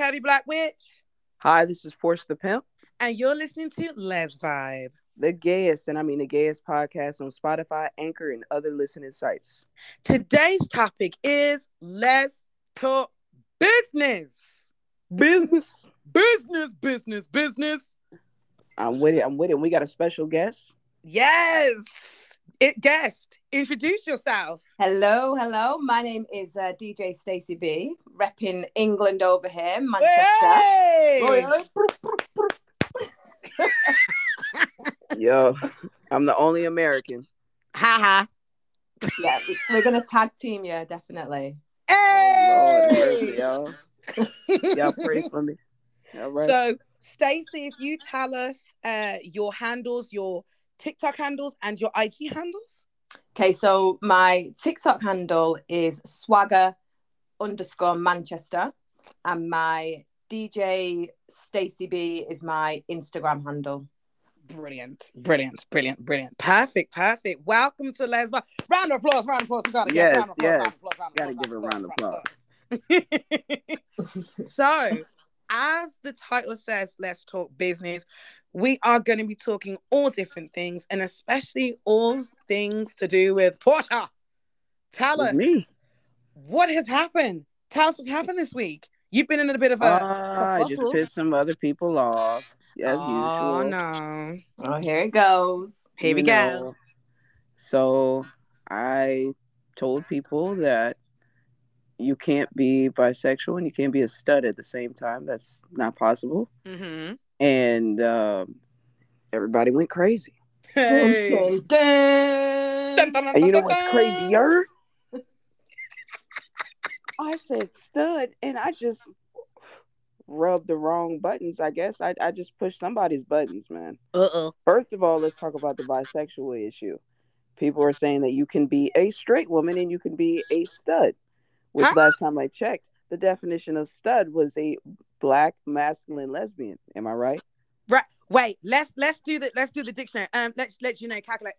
Curvy Black Witch. Hi, this is Force the Pimp. And you're listening to Les Vibe. The gayest, and I mean the gayest podcast on Spotify, Anchor, and other listening sites. Today's topic is Let's Talk Business. Business. Business, business, business. I'm with it. I'm with it. We got a special guest. Yes. It guest, introduce yourself. Hello, hello. My name is uh, DJ Stacey B, repping England over here, Manchester. Hey! Yo, I'm the only American. Ha ha. yeah, we're gonna tag team you definitely. Oh, Lord, Hey! y'all. Y'all pray for me. All right. So, Stacey, if you tell us uh, your handles, your TikTok handles, and your IG handles. Okay, so my TikTok handle is swagger underscore Manchester, and my DJ Stacy B is my Instagram handle. Brilliant, brilliant, brilliant, brilliant. Perfect, perfect. Welcome to Les Vibe. Round of applause, round of applause. We gotta Yes, get round of applause, yes. round of applause, round of Gotta applause, give a round round of applause. so, as the title says, let's talk business. We are going to be talking all different things, and especially all things to do with Portia. Tell With us me. what has happened. Tell us what's happened this week. You've been in a bit of a Ah, I just pissed some other people off, as oh usual. no! Oh, here it goes. Here we you go. So I told people that you can't be bisexual and you can't be a stud at the same time. That's not possible. Mm-hmm. And um, everybody went crazy. Hey. Dun, dun, dun. And you know what's crazier? I said stud and I just rubbed the wrong buttons, I guess. I, I just pushed somebody's buttons, man. Uh-oh. First of all, let's talk about the bisexual issue. People are saying that you can be a straight woman and you can be a stud. Which Huh? last time I checked, the definition of stud was a black masculine lesbian. Am I right? Right. Wait, let's let's do the let's do the dictionary. Um, let's let you know calculate.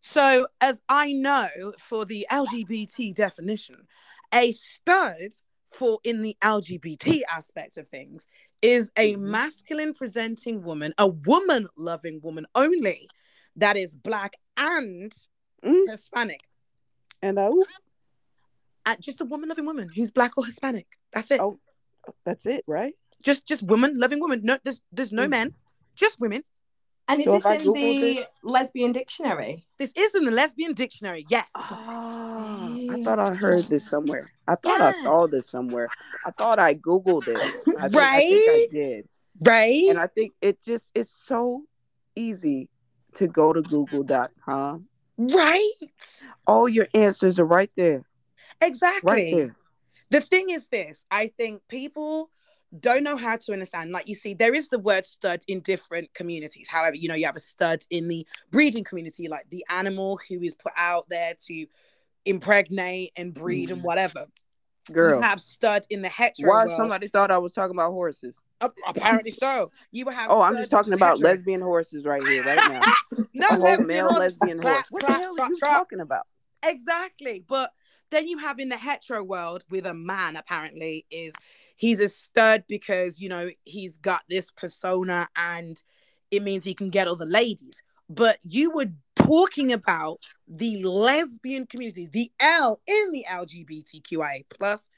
So, as I know, for the LGBT definition, a stud for in the LGBT aspect of things is a Mhm. masculine presenting woman, a woman loving woman only, that is black and Mm. Hispanic. And I, oop, Uh, just a woman loving woman who's black or Hispanic. That's it. Oh. that's it, right? Just just woman loving woman. No, there's there's no Mm. men, just women. And is So this in Googled the this- lesbian dictionary? This is in the lesbian dictionary. Yes. Ah, I thought I heard this somewhere. I thought I saw this somewhere. I thought I Googled it. I think, I, think I did. Right. And I think it just it's so easy to go to google.com. right. All your answers are right there. Exactly. Right there. The thing is this, I think people don't know how to understand. Like you see, there is the word stud in different communities. However, you know, you have a stud in the breeding community, like the animal who is put out there to impregnate and breed and Mm. whatever. Girl. You have stud in the hetero Why world. somebody thought I was talking about horses? Apparently so. You have Oh, I'm just talking about lesbian horses right here, right now. no, a lesbian male horse. lesbian horse. Clap, What the hell clap, are you clap. talking about? Exactly. But then you have in the hetero world with a man, apparently, is he's a stud because, you know, he's got this persona and it means he can get all the ladies. But you were talking about the lesbian community, the L in the LGBTQIA plus,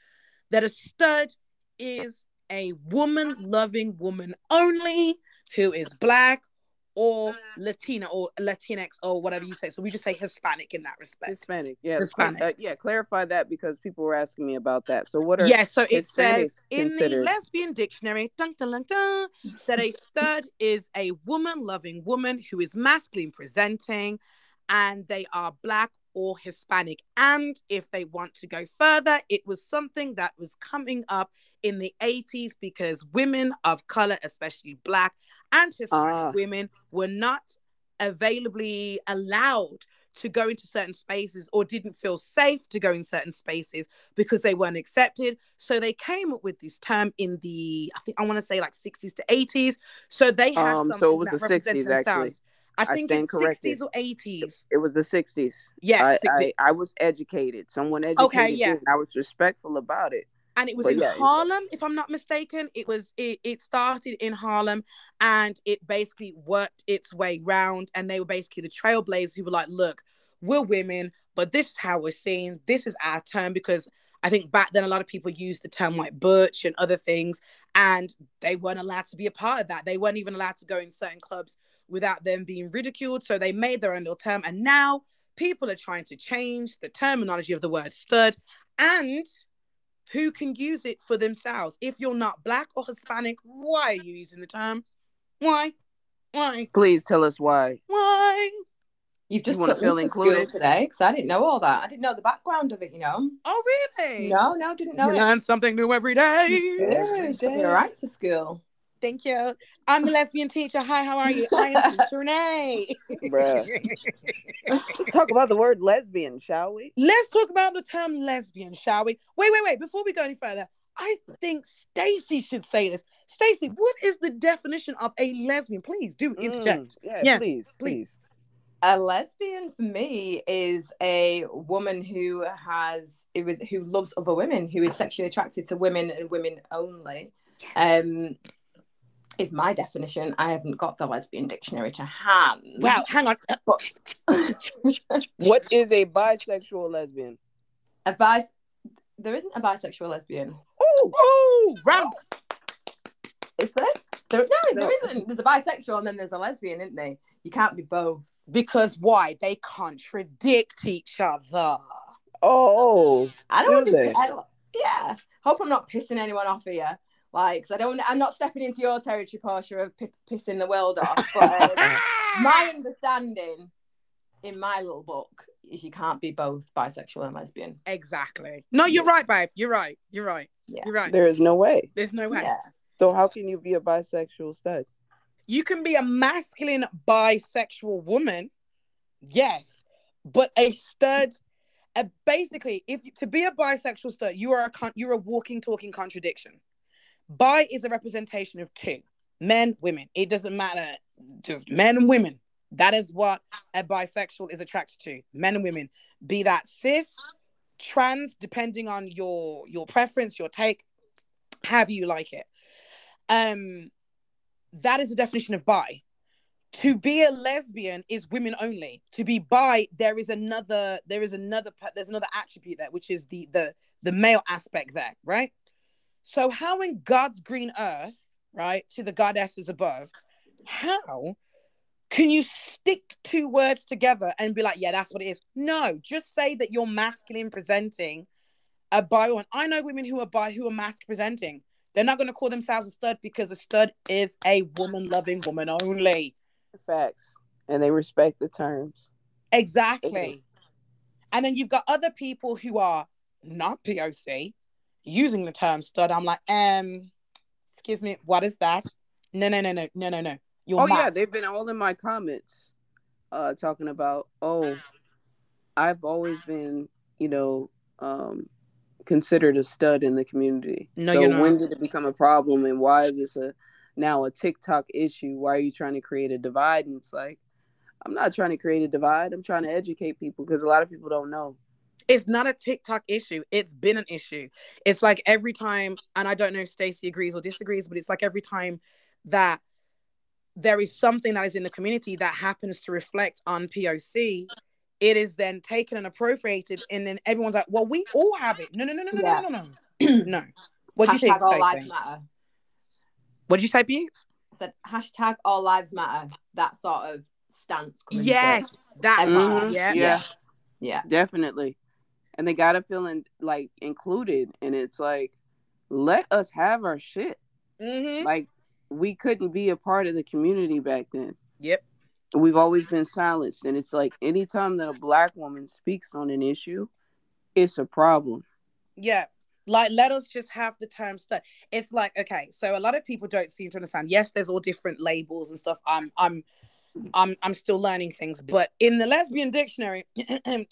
that a stud is a woman loving woman only who is black or Latina or Latinx or whatever you say. So we just say Hispanic in that respect. Hispanic. Yeah. Hispanic. Uh, yeah, clarify that because people were asking me about that. So what are Yeah, so it says in the lesbian dictionary dun, dun, dun, that a stud is a woman loving woman who is masculine presenting and they are black or Hispanic. And if they want to go further, it was something that was coming up in the 80s because women of color, especially black and Hispanic Ah. women, were not availably allowed to go into certain spaces or didn't feel safe to go in certain spaces because they weren't accepted. So they came up with this term in the, I think I want to say like 60s to 80s. So they had Um, so it something was that the represented 60s, themselves. I I think stand it's corrected. 60s or 80s. It was the '60s. Yes, I, 60s. I, I was educated. Someone educated okay, yeah. me, and I was respectful about it. and it was But in yeah, Harlem, if I'm not mistaken. It was it, it started in Harlem and it basically worked its way round. And they were basically the trailblazers who were like, look, we're women, but this is how we're seen. This is our term because I think back then a lot of people used the term like butch and other things, and they weren't allowed to be a part of that. They weren't even allowed to go in certain clubs without them being ridiculed. So they made their own little term. And now people are trying to change the terminology of the word stud and who can use it for themselves. If you're not black or Hispanic, why are you using the term? Why? Why? Please tell us why. Why? You've just wanna took me to included? school today because I didn't know all that. I didn't know the background of it. You know. Oh, really? No, no, didn't know you it. learn something new every day. Yeah, took me right to school. Thank you. I'm a lesbian teacher. Hi, how are you? I am teacher Renee. Bruh. Let's talk about the word lesbian, shall we? Let's talk about the term lesbian, shall we? Wait, wait, wait. Before we go any further, I think Stacy should say this. Stacy, what is the definition of a lesbian? Please do interject. Mm, yeah, Yes, please, please. please. A lesbian for me is a woman who has it was who loves other women, who is sexually attracted to women and women only. Um, is my definition. I haven't got the lesbian dictionary to hand. Wow, hang on. Uh, but What is a bisexual lesbian? a bis there isn't a bisexual lesbian. Ooh, round. Is there? There no, No. there isn't. There's a bisexual and then there's a lesbian, isn't there? You can't be both. Because why? They contradict each other. Oh, I don't want to. they? I don't, yeah. Hope I'm not pissing anyone off here. Like, 'cause I don't. I'm not stepping into your territory, Portia, of p- pissing the world off. But uh, my understanding, in my little book, is you can't be both bisexual and lesbian. exactly. No, you're right, babe. You're right. You're right. Yeah. You're right. there is no way. There's no way. Yeah. So how can you be a bisexual stud? You can be a masculine bisexual woman, yes, but a stud. Uh, basically, if to be a bisexual stud, you are a con- you're a walking, talking contradiction. Bi is a representation of two men, women. It doesn't matter, just men and women. That is what a bisexual is attracted to: men and women. Be that cis, trans, depending on your your preference, your take, have you like it. Um, that is the definition of bi. To be a lesbian is women only. To be bi, there is another, there is another, there's another attribute there, which is the the the male aspect there, right? So how in God's green earth, right, to the goddesses above, how can you stick two words together and be like, yeah, that's what it is? No, just say that you're masculine presenting a bi one. I know women who are bi who are mask presenting. They're not going to call themselves a stud because a stud is a woman loving woman only. Facts. And they respect the terms. Exactly. And then you've got other people who are not POC using the term stud. I'm like, um, excuse me, what is that? No, no, no, no, no, no, no. You're oh yeah, they've been all in my comments, uh, talking about oh, I've always been, you know, um, considered a stud in the community. No, so you're not. when did it become a problem, and why is this a now a TikTok issue? Why are you trying to create a divide? And it's like, I'm not trying to create a divide. I'm trying to educate people because a lot of people don't know. It's not a TikTok issue. It's been an issue. It's like every time, and I don't know if Stacey agrees or disagrees, but it's like every time that there is something that is in the community that happens to reflect on POC, it is then taken and appropriated, and then everyone's like, "Well, we all have it." No, no, no, no, no, Yeah. no, no, no. no. What do you think, hashtag all lives Stacey? matter. What did you say, Butte? I said hashtag all lives matter. That sort of stance. Yes, that Everyone. part. Mhm. Yeah. Yeah. Yeah. Definitely. And they gotta feel in, like included. And it's like, let us have our shit. Mm-hmm. Like we couldn't be a part of the community back then. Yep. We've always been silenced. And it's like anytime that a black woman speaks on an issue, it's a problem. Yeah. Like let us just have the term stud. It's like, okay, so a lot of people don't seem to understand. Yes, there's all different labels and stuff. I'm I'm I'm I'm still learning things, but in the lesbian dictionary, I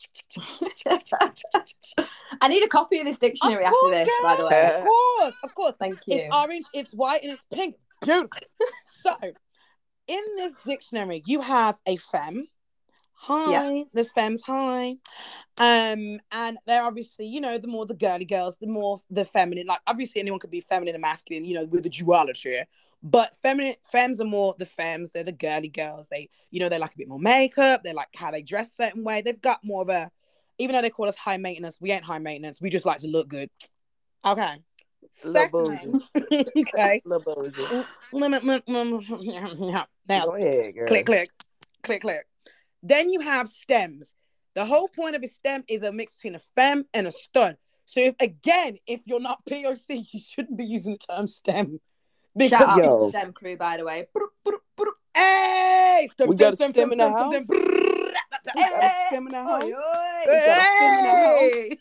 need a copy of this dictionary after this, by the way. Of course, of course. Thank you. It's orange, it's white, and it's pink. It's beautiful. so in this dictionary, you have a femme. Hi, Yeah. there's femmes. Hi, um, and they're obviously, you know, the more the girly girls, the more the feminine. Like, obviously, anyone could be feminine and masculine, you know, with the duality. But feminine femmes are more the femmes. They're the girly girls. They, you know, they like a bit more makeup. They like how they dress a certain way. They've got more of a, even though they call us high maintenance, we ain't high maintenance. We just like to look good. Okay. Secondly, okay. Limit, limit, limit. Now, ahead, click, click, click, click. Then you have stems. The whole point of a stem is a mix between a fem and a stud. So if, again, if you're not POC, you shouldn't be using the term stem. Shout out Yo. to STEM crew, by the way. Hey, stem, We stem, got a stem, stem stem, in the stem, stem, house? stem. We got a stem in the house. Oi, oi. We got stem in the house. Hey,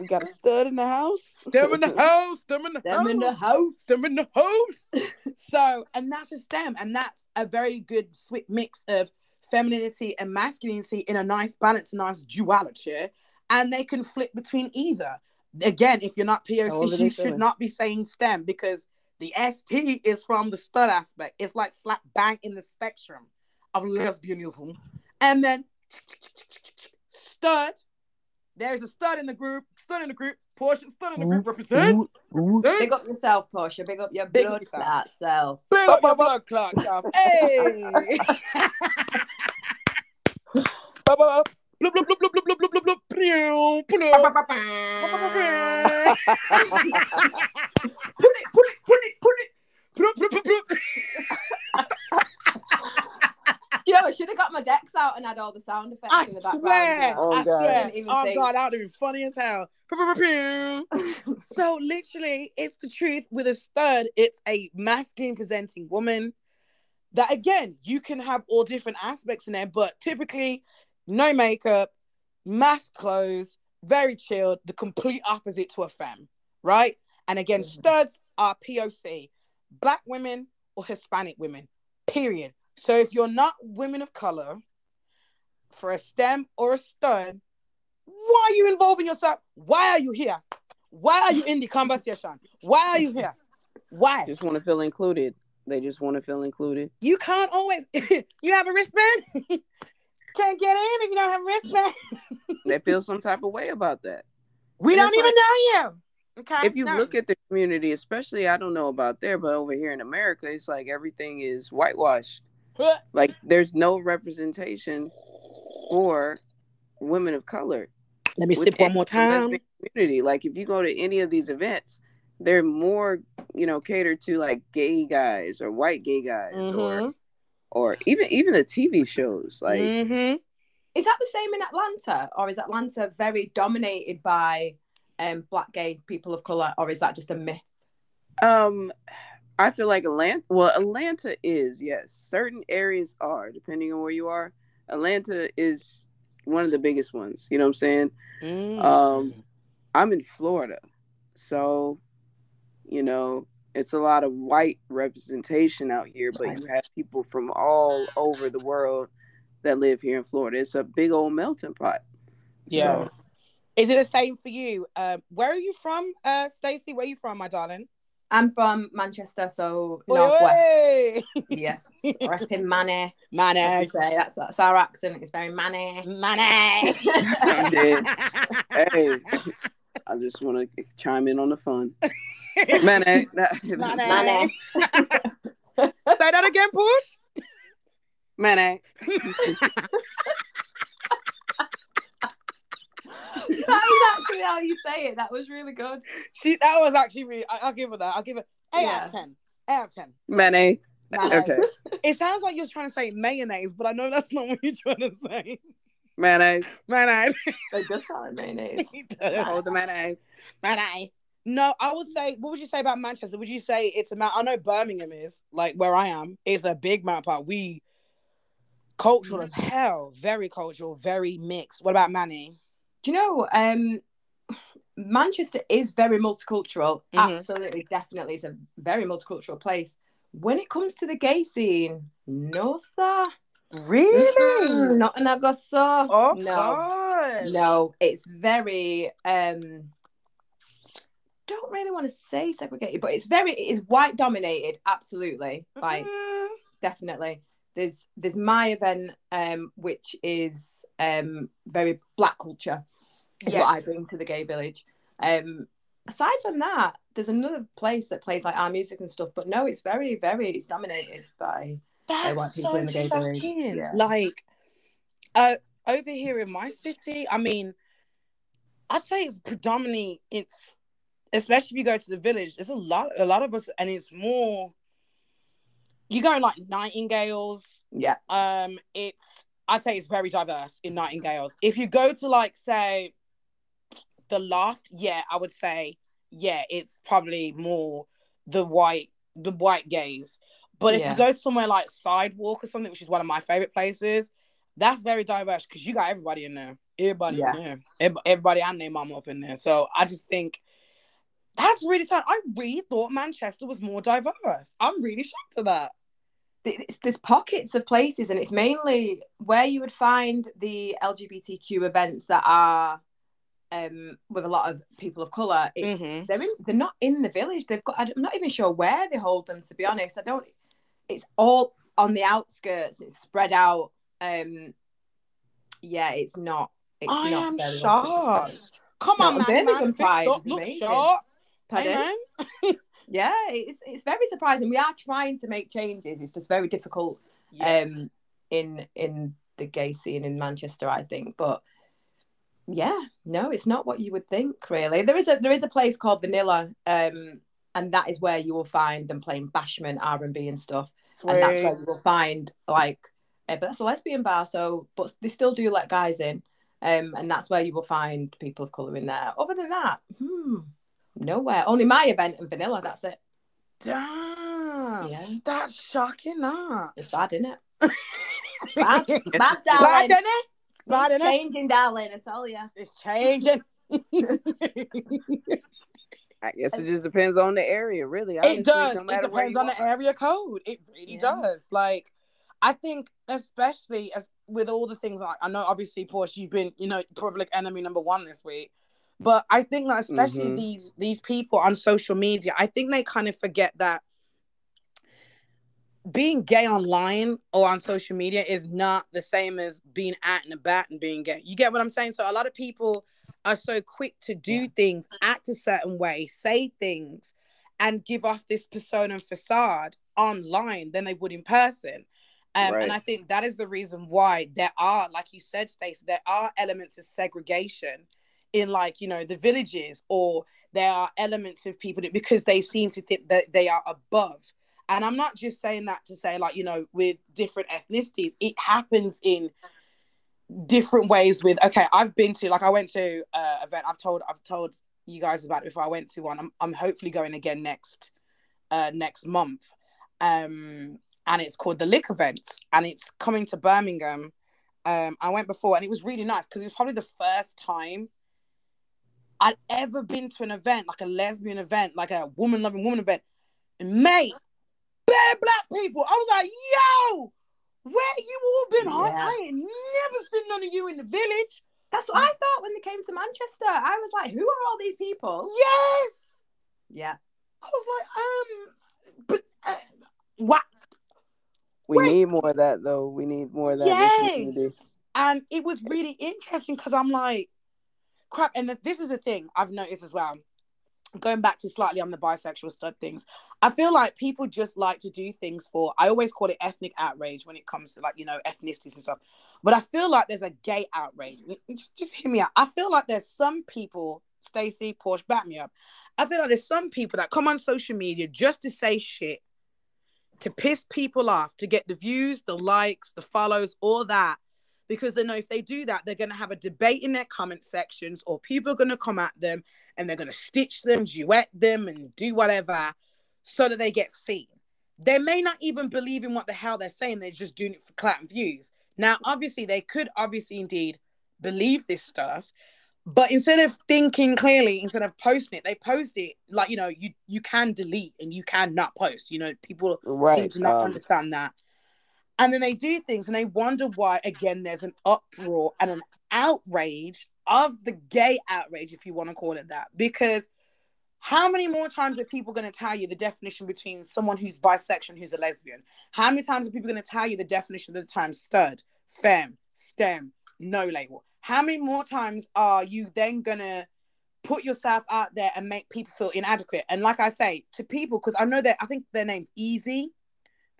We got a stud in the house. stem in the house, stem in the Them in the house. house. stem in the house. so, and that's a stem, and that's a very good sweet mix of femininity and masculinity in a nice balance, a nice duality, and they can flip between either. Again, if you're not POC, you should feeling. not be saying stem because the ST is from the stud aspect. It's like slap bang in the spectrum of lesbianism, and then stud. There's a stud in the group. Stud in the group. Portion stud in the group. Represent. Ooh, ooh. represent. Big up yourself, Portia. Big up your Big up blood yourself. clot self. Big up your blood clot, y'all. Hey. Pull it, pull it, pull it, pull it. Bloop, bloop, bloop, bloop. Yo, I should have got my decks out and had all the sound effects I in the background. swear, you. Oh, I God. swear. Didn't Oh think. god, that would have been funny as hell. So literally, it's the truth. With a stud, it's a masculine presenting woman. That again, you can have all different aspects in there, but typically, no makeup, mask clothes, very chilled. The complete opposite to a femme, right? And again, Mhm. studs are POC, black women or Hispanic women. Period. So if you're not women of color, for a stem or a stud, why are you involving yourself? Why are you here? Why are you in the conversation? Why are you here? Why? Just want to feel included. They just want to feel included. You can't always. you have a wristband. Can't get in if you don't have a wristband. They feel some type of way about that. We And don't it's even know you. Okay. If you No. look at the community, especially I don't know about there, but over here in America, it's like everything is whitewashed. Like there's no representation for women of color. let me with sip one more of the lesbian time. Community. Like if you go to any of these events, they're more, you know, catered to like gay guys or white gay guys or Mhm. Or even even the TV shows. Like Mhm. Is that the same in Atlanta, or is Atlanta very dominated by um, black gay people of color, or is that just a myth? Um, I feel like Atlanta. Well, Atlanta is yes. Certain areas are, depending on where you are. Atlanta is one of the biggest ones. You know what I'm saying? Mm. Um, I'm in Florida, so you know it's a lot of white representation out here, but you have people from all over the world that live here in Florida. It's a big old melting pot. yeah. So, Is it the same for you? Um, where are you from, uh, Stacey? Where are you from, my darling? I'm from Manchester, so Oi, northwest. Yes, repping Manny. Money. as we say. That's that's our accent. It's very Manny. Money. Hey, I just want to chime in on the fun. Man, that- Money. Money. Say that again, Push. man, eh. that is actually how you say it. That was really good. She that was actually really. I, I'll give her that. I'll give it eight out of ten. Eight out of ten. man, eh. Okay, It sounds like you're trying to say mayonnaise, but I know that's not what you're trying to say. Man, eh. Mayonnaise. It does sound like mayonnaise. Oh, the man, eh. Mayonnaise. No, I would say. What would you say about Manchester? Would you say it's a mount? I know Birmingham is like where I am. It's a big mount part. We cultural as hell. Very cultural. Very mixed. What about Manny? Do you know? Um, Manchester is very multicultural. Mhm. Absolutely, definitely, it's a very multicultural place. When it comes to the gay scene, no sir, Really? Mm, not an Augusta. Oh no, God. no, it's very um. Don't really want to say segregated, but it's very it is white dominated. Absolutely, like Mm. definitely. There's there's my event, um, which is um very black culture, is what I bring to the gay village. Um, aside from that, there's another place that plays like our music and stuff, but no, it's very very it's dominated by That's want people so in the gay. Yeah. Like, uh, over here in my city, I mean, I'd say it's predominantly it's, especially if you go to the village. There's a lot, a lot of us, and it's more. You go like Nightingales. yeah Um, it's I'd say it's very diverse in Nightingales. If you go to like say, the Loft, yeah, I would say yeah, it's probably more the white, the white gays. But if Yeah. you go somewhere like Sidewalk or something, which is one of my favorite places, that's very diverse because you got everybody in there, everybody Yeah. in there, everybody and their mom up in there. So I just think that's really sad. I really thought Manchester was more diverse. I'm really shocked at that. it's, there's pockets of places and it's mainly where you would find the lgbtq events that are um with a lot of people of color it's Mhm. they're in they're not in the village they've got i'm not even sure where they hold them to be honest i don't it's all on the outskirts it's spread out um yeah it's not it's I not am shocked. Come on, man. Birmingham man. Up, look sharp. Pardon? Yeah it's it's very surprising we are trying to make changes it's just very difficult Yeah. um in in the gay scene in Manchester, I think. But yeah, no, it's not what you would think, really. There is a there is a place called Vanilla, um, and that is where you will find them playing bashment, R and B and. And that's where you will find like uh, but that's a lesbian bar, so but they still do let guys in. Um, and that's where you will find people of colour in there. Other than that, hmm, nowhere. Only my event and vanilla, that's it. Damn. Yeah. That's shocking, that. It's bad, isn't it? Bad, bad Bad, darling. innit? Bad, It's changing, darling, I tell you. It's changing. I guess it just depends on the area, really. honestly, it does. no it depends on the are. area code. It really Yeah. does. Like, I think, especially as with all the things like I know, obviously, Portia, you've been, you know, public enemy number one this week. But I think that especially Mhm. these these people on social media, I think they kind of forget that being gay online or on social media is not the same as being out and about and being gay. You get what I'm saying? So a lot of people are so quick to do Yeah. things, act a certain way, say things, and give off this persona and facade online than they would in person. Um, Right. And I think that is the reason why there are, like you said, Stacey, there are elements of segregation in like, you know, the villages, or there are elements of people that because they seem to think that they are above. And I'm not just saying that to say, like, you know, with different ethnicities, it happens in different ways with okay i've been to like i went to uh event i've told i've told you guys about before i went to one i'm, I'm hopefully going again next uh next month. Um and it's called the lick event and it's coming to birmingham. Um i went before and it was really nice because it was probably the first time i'd ever been to an event like a lesbian event like a woman loving woman event. And mate bare black people i was like yo where you all been huh? Yeah. i ain't never seen none of you in the village That's what I thought when they came to Manchester. I was like, who are all these people? yes Yeah. i was like um but uh, what We Wait. need more of that, though. We need more of that. in yes and it was really interesting because i'm like crap and th- this is a thing i've noticed as well going back to slightly on the bisexual stud things i feel like people just like to do things for i always call it ethnic outrage when it comes to like you know ethnicities and stuff but i feel like there's a gay outrage just, just hear me out i feel like there's some people Stacey, Portia, back me up. I feel like there's some people that come on social media just to say shit, to piss people off, to get the views, the likes, the follows, all that. Because they know if they do that, they're going to have a debate in their comment sections, or people are going to come at them and they're going to stitch them, duet them, and do whatever so that they get seen. They may not even believe in what the hell they're saying, they're just doing it for clout and views. Now, obviously, they could obviously indeed believe this stuff, but instead of thinking clearly, instead of posting it, they post it like you know, you you can delete and you can not post. You know, people seem to not um, understand that. And then they do things and they wonder why, again, there's an uproar and an outrage of the gay outrage, if you want to call it that. Because How many more times are people going to tell you the definition between someone who's bisexual and who's a lesbian? How many times are people going to tell you the definition of the term stud, fem, stem, no label? How many more times are you then going to put yourself out there and make people feel inadequate? And like I say to people, because I know that I think their name's Easy.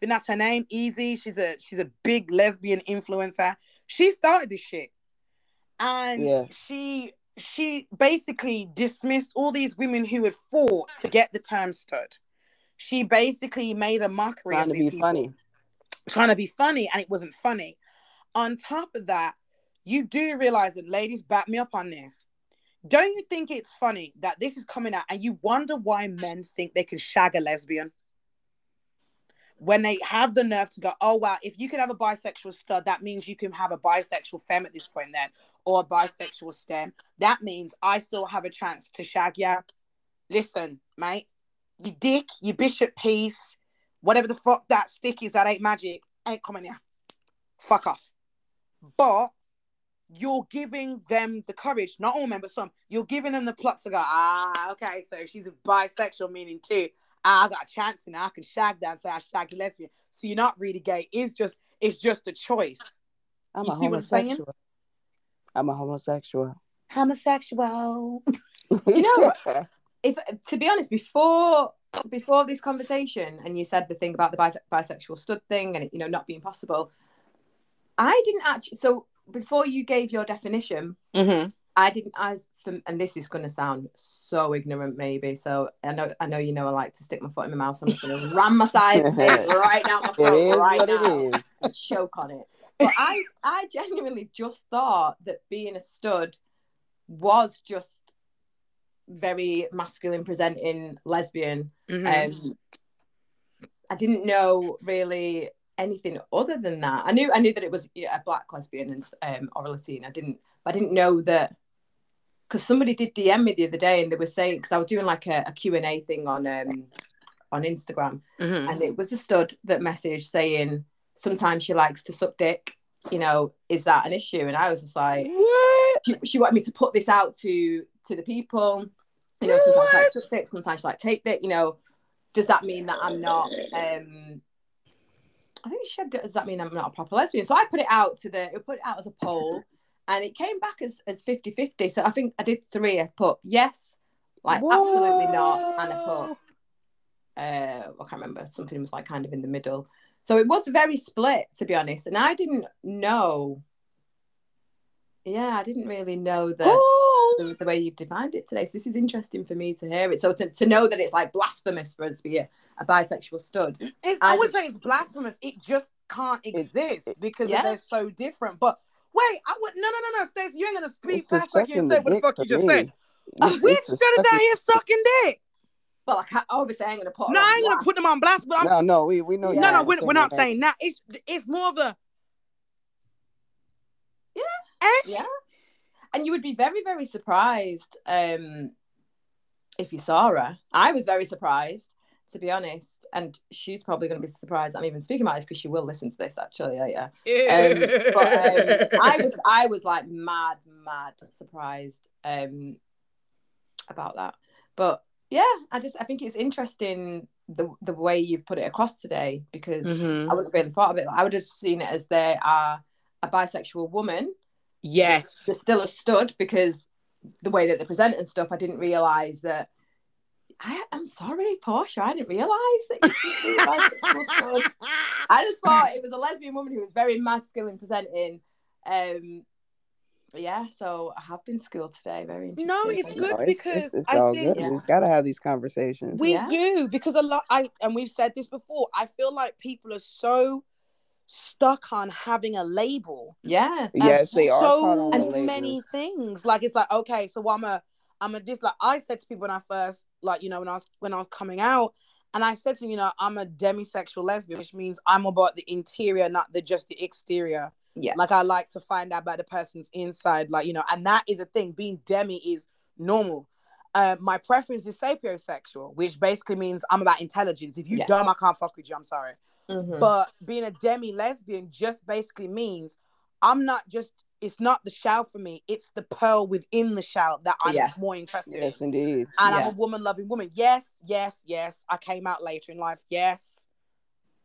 Think that's her name, Easy. She's a she's a big lesbian influencer. She started this shit, and Yeah. she she basically dismissed all these women who had fought to get the term stud. She basically made a mockery Trying of to be people, funny. trying to be funny, and it wasn't funny. On top of that, you do realize that ladies back me up on this. Don't you think it's funny that this is coming out and you wonder why men think they can shag a lesbian? When they have the nerve to go, oh wow, if you can have a bisexual stud, that means you can have a bisexual femme at this point then, or a bisexual stem. That means I still have a chance to shag ya. Listen, mate, you dick, you bishop piece, whatever the fuck that stick is that ain't magic, ain't coming here. Fuck off. But you're giving them the courage, not all men, but some, you're giving them the pluck to go, ah, okay, so she's a bisexual, meaning too. I got a chance and I can shag that and say I shag a lesbian. So you're not really gay. It's just it's just a choice. I'm You a see what I'm saying? homosexual. I'm a homosexual. Homosexual. You know if to be honest, before before this conversation, and you said the thing about the bi- bisexual stud thing, and it, you know not being possible, I didn't actually. So before you gave your definition, Mm-hmm. I didn't as from, and this is going to sound so ignorant, maybe. So I know, I know, you know, I like to stick my foot in my mouth. So I'm just going to ram my side right down my It throat right now and choke on it. But I, I genuinely just thought that being a stud was just very masculine presenting lesbian. Mm-hmm. Um, I didn't know really anything other than that. I knew I knew that it was yeah, a black lesbian and um, or a Latina. I didn't, I didn't know that because somebody did DM me the other day and they were saying because I was doing like a, a Q and A thing on um on Instagram Mhm. and it was a stud that messaged saying sometimes she likes to suck dick. You know, is that an issue? And I was just like, What? she, she wanted me to put this out to to the people. You know, sometimes I like suck dick, sometimes she like take dick. You know, does that mean that I'm not? um I think she said, does that mean I'm not a proper lesbian? So I put it out to the, put it out as a poll, and it came back as as 50-50. So I think I did three. I put yes, like absolutely not, and I put uh I can't remember something was like kind of in the middle. So it was very split, to be honest, and I didn't know. Yeah, I didn't really know that the, the way you've defined it today. So this is interesting for me to hear it. So to, to know that it's like blasphemous for us to be a, a bisexual stud. it's, I I would just- say it's blasphemous. It just can't exist because yeah. they're so different. But wait, I would no, no, no, no, Stacey, you ain't gonna speak It's the fast like you sucking say what the fuck you just me. said. It's- Which it's the stud is out here sucking dick? Well, I can't, obviously I ain't gonna put. No, on I ain't gonna put them on blast, but I'm No, no, we we know. Yeah. no, no, we're, we're not that. saying that. It's it's more of a Yeah. Eh? Yeah. And you would be very, very surprised um, if you saw her. I was very surprised, to be honest. And she's probably going to be surprised I'm even speaking about this because she will listen to this actually later. Um, but um, I was, I was like mad, mad surprised um, about that. But yeah, I just, I think it's interesting the the way you've put it across today because Mhm. I wouldn't really thought of it. I would have seen it as they are a bisexual woman yes. still a stud because the way that they present and stuff, I didn't realise that. I, I'm sorry, Portia. I didn't realise that you could be a bisexual stud. I just thought it was a lesbian woman who was very masculine presenting. Um, yeah, so I have been schooled today. Very interesting. No, it's Thank good you. No, because it's, it's I all think- good. Yeah. We've got to have these conversations. We Yeah. do because a lot I and we've said this before. I feel like people are so stuck on having a label. Yeah, yes, they are caught so on many things. Like it's like okay, so I'm a I'm a this like I said to people when I first like you know when I was when I was coming out, and I said to them, you know I'm a demisexual lesbian, which means I'm about the interior, not the just the exterior. yeah, Like I like to find out about the person's inside, like you know, and that is a thing. Being demi is normal. Uh, my preference is sapiosexual, which basically means I'm about intelligence. If you Yeah. dumb, I can't fuck with you. I'm sorry. Mhm. But being a demi lesbian just basically means I'm not just. It's not the shell for me. It's the pearl within the shell that I'm Yes. more interested Yes, in. Yes, indeed. And I'm a woman loving woman. Yes, yes, yes. I came out later in life. Yes.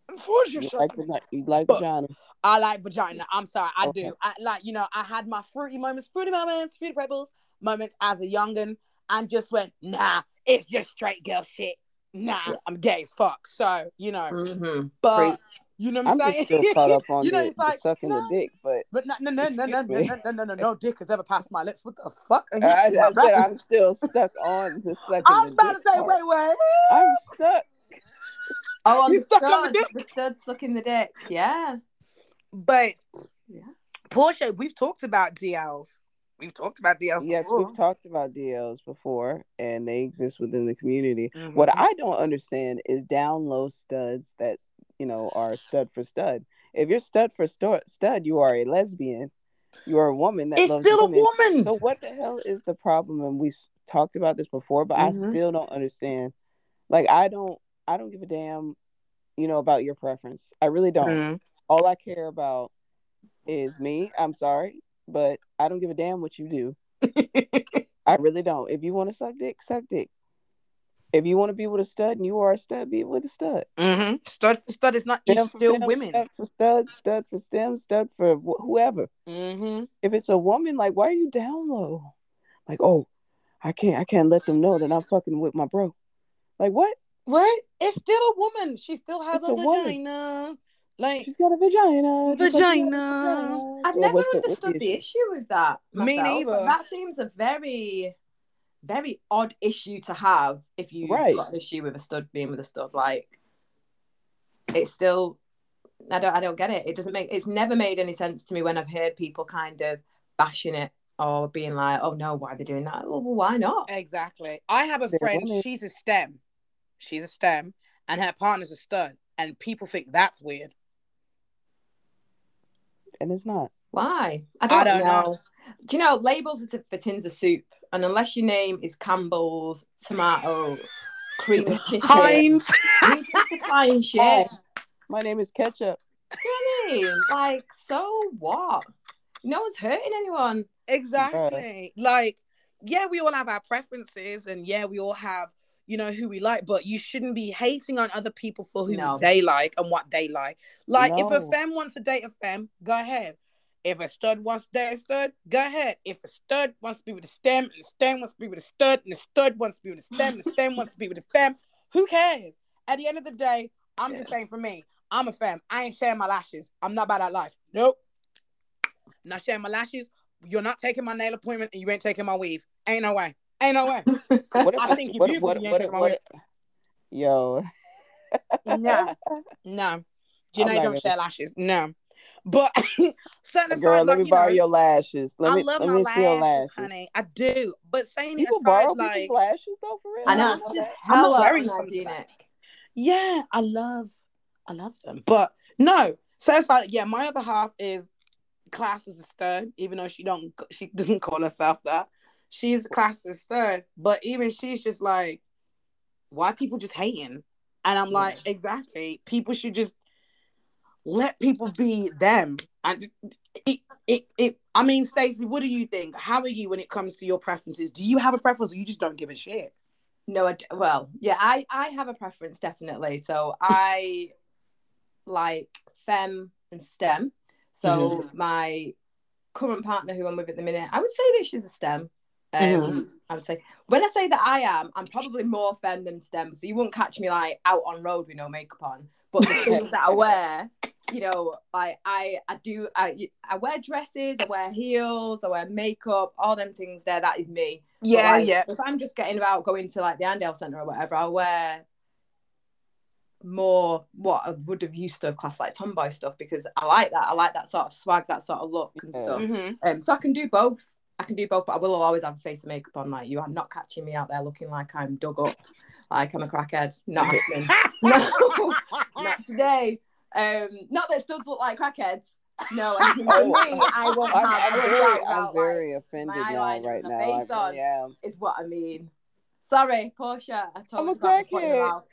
You Unfortunately, like, you like vagina. I like vagina. I'm sorry, I Okay. do. I like, you know, I had my fruity moments, fruity moments, fruity pebbles moments as a youngin, and just went, nah, it's just straight girl shit. Nah, Yes. I'm gay as fuck. So, you know, Mhm. but. You know what I'm, I'm saying? just still caught up on You know, the, it's the like, sucking no. the dick, but but no, no, no, no, no, no, no, no, no, no, no dick has ever passed my lips. What the fuck? Are you I, I about said that? I'm still stuck on the sucking I was the about to say, part. wait, wait. I'm stuck. Oh, on You the stuck on the dick. The stud sucking the dick. Yeah. But Yeah. Portia, we've talked about DLs. We've talked about DLs Yes, before. we've talked about DLs before, and they exist within the community. Mhm. What I don't understand is down low studs that you know are stud for stud. If you're stud for stu- stud, you are a lesbian. You are a woman that it's still women. a woman. So what the hell is the problem? And we've talked about this before, but Mhm. I still don't understand. Like I don't, I don't give a damn, you know, about your preference. I really don't. Mhm. All I care about is me. I'm sorry, but I don't give a damn what you do. I really don't. If you want to suck dick, suck dick. If you want to be with a stud and you are a stud, be with a stud. Mhm. Stud for stud is not. Stem It's for still fem, women. Stud for stud, stud for stem, stud for wh- whoever. hmm If it's a woman, like, why are you down low? Like, oh, I can't, I can't let them know that I'm fucking with my bro. Like, what? What? It's still a woman. She still has It's a, a woman. vagina. Like She's got a vagina. just like a Vagina. vagina. I've So never what's the- what's understood the issue? issue with that. Me neither. That seems a very, very odd issue to have if you've Right. got an issue with a stud being with a stud. Like, it's still, I don't, I don't get it. It doesn't make. It's never made any sense to me when I've heard people kind of bashing it or being like, "Oh no, why are they doing that?" Well, why not? exactly. I have a friend. She's a STEM. She's a STEM, and her partner's a stud, and people think that's weird. And it's not. Why? I don't, don't know. know. Do you know labels are for tins of soup, and unless your name is Campbell's tomato cream of chicken, Heinz. you shit. Hi, my name is Ketchup. You know I mean? Like, so what? No one's hurting anyone. Exactly. Like, yeah, we all have our preferences, and yeah, we all have, you know, who we like, but you shouldn't be hating on other people for who No. they like and what they like. Like, if a No. femme wants to date a femme, go ahead. If a stud wants to date a stud, go ahead. If a stud wants to be with a stem, and the stem wants to be with a stud, and the stud wants to be with a stem, and the stem wants to be with a femme, who cares? At the end of the day, I'm just saying for me, I'm a femme. I ain't sharing my lashes. I'm not about that life. Nope. Not sharing my lashes. You're not taking my nail appointment and you ain't taking my weave. Ain't no way. Ain't no way. What if I think you're what, beautiful, what, you ain't what, taking my weight. Yo, No. No. Janae don't share lashes. No. But certain girl, let like, me you borrow know, your lashes. Let I me love let my me see your lashes, lashes. honey. I do. But saying People it borrow aside, like lashes though, for real. I know it's I'm just not- I'm not wearing some. Yeah, I love, I love them. But no, so it's like, yeah, my other half is class as a stud, even though she don't, she doesn't call herself that. She's class as a stud, but even she's just like, why people just hating? And I'm like, exactly. People should just let people be them. And it, it, it. I mean, Stacey, what do you think? How are you when it comes to your preferences? Do you have a preference, or you just don't give a shit? No, I well, yeah, I I have a preference definitely. So I like femme and STEM. So my current partner, who I'm with at the minute, I would say that she's a STEM. Um, Mhm. I would say when I say that I am, I'm probably more femme than STEM. So you won't catch me like out on road with no makeup on. But the things that I wear, you know, like I I do I I wear dresses, I wear heels, I wear makeup, all them things there. That is me. Yeah, like, yeah. If I'm just getting about going to like the Arndale Centre or whatever, I'll wear more what I would have used to have classed like tomboy stuff because I like that. I like that sort of swag, that sort of look and Yeah. stuff. hmm Um, so I can do both. I can do both, but I will always have a face of makeup on. Like you are not catching me out there looking like I'm dug up, like I'm a crackhead. Not happening. no, not today. Um, not that studs look like crackheads. No, I, mean, oh, me, I won't I'm, have I'm very, I'm about, like, offended now, right now. face I on. am. is what I mean. Sorry, Portia. I told I'm a you about the point of crackhead.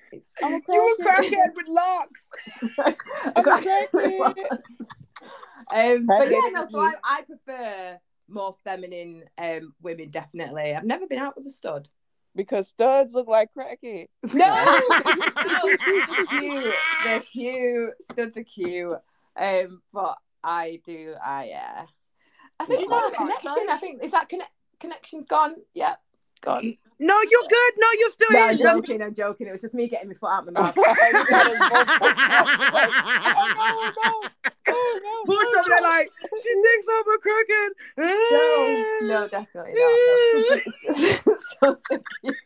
I'm a You a crackhead. crackhead with locks. I'm a crackhead. Um, but yeah, no, so I, I prefer more feminine um, women, definitely. I've never been out with a stud. because studs look like crackhead. No, no. They're cute. Studs are cute. Um, but I do. I uh, I think You more know, connection. I think is that conne- connection's gone. Yeah, gone. No, you're good. No, you're still No, here. I'm joking. I'm joking. It was just me getting my foot out of my mouth. oh no, no, no, Push no, over there like she thinks I'm a crooked. no, no, definitely not. No. so, so cute.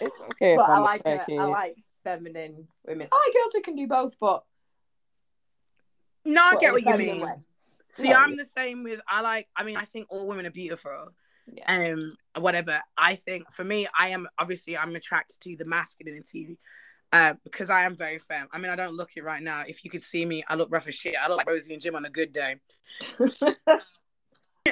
It's okay But I I'm like it. I like feminine women. I like girls who can do both, but No, I but get what you mean. way. See, Yeah. I'm the same with I like. I mean, I think all women are beautiful. Yeah. Um, whatever. I think for me, I am obviously I'm attracted to the masculinity. Uh, because I am very femme. I mean, I don't look it right now. If you could see me, I look rough as shit. I look like Rosie and Jim on a good day.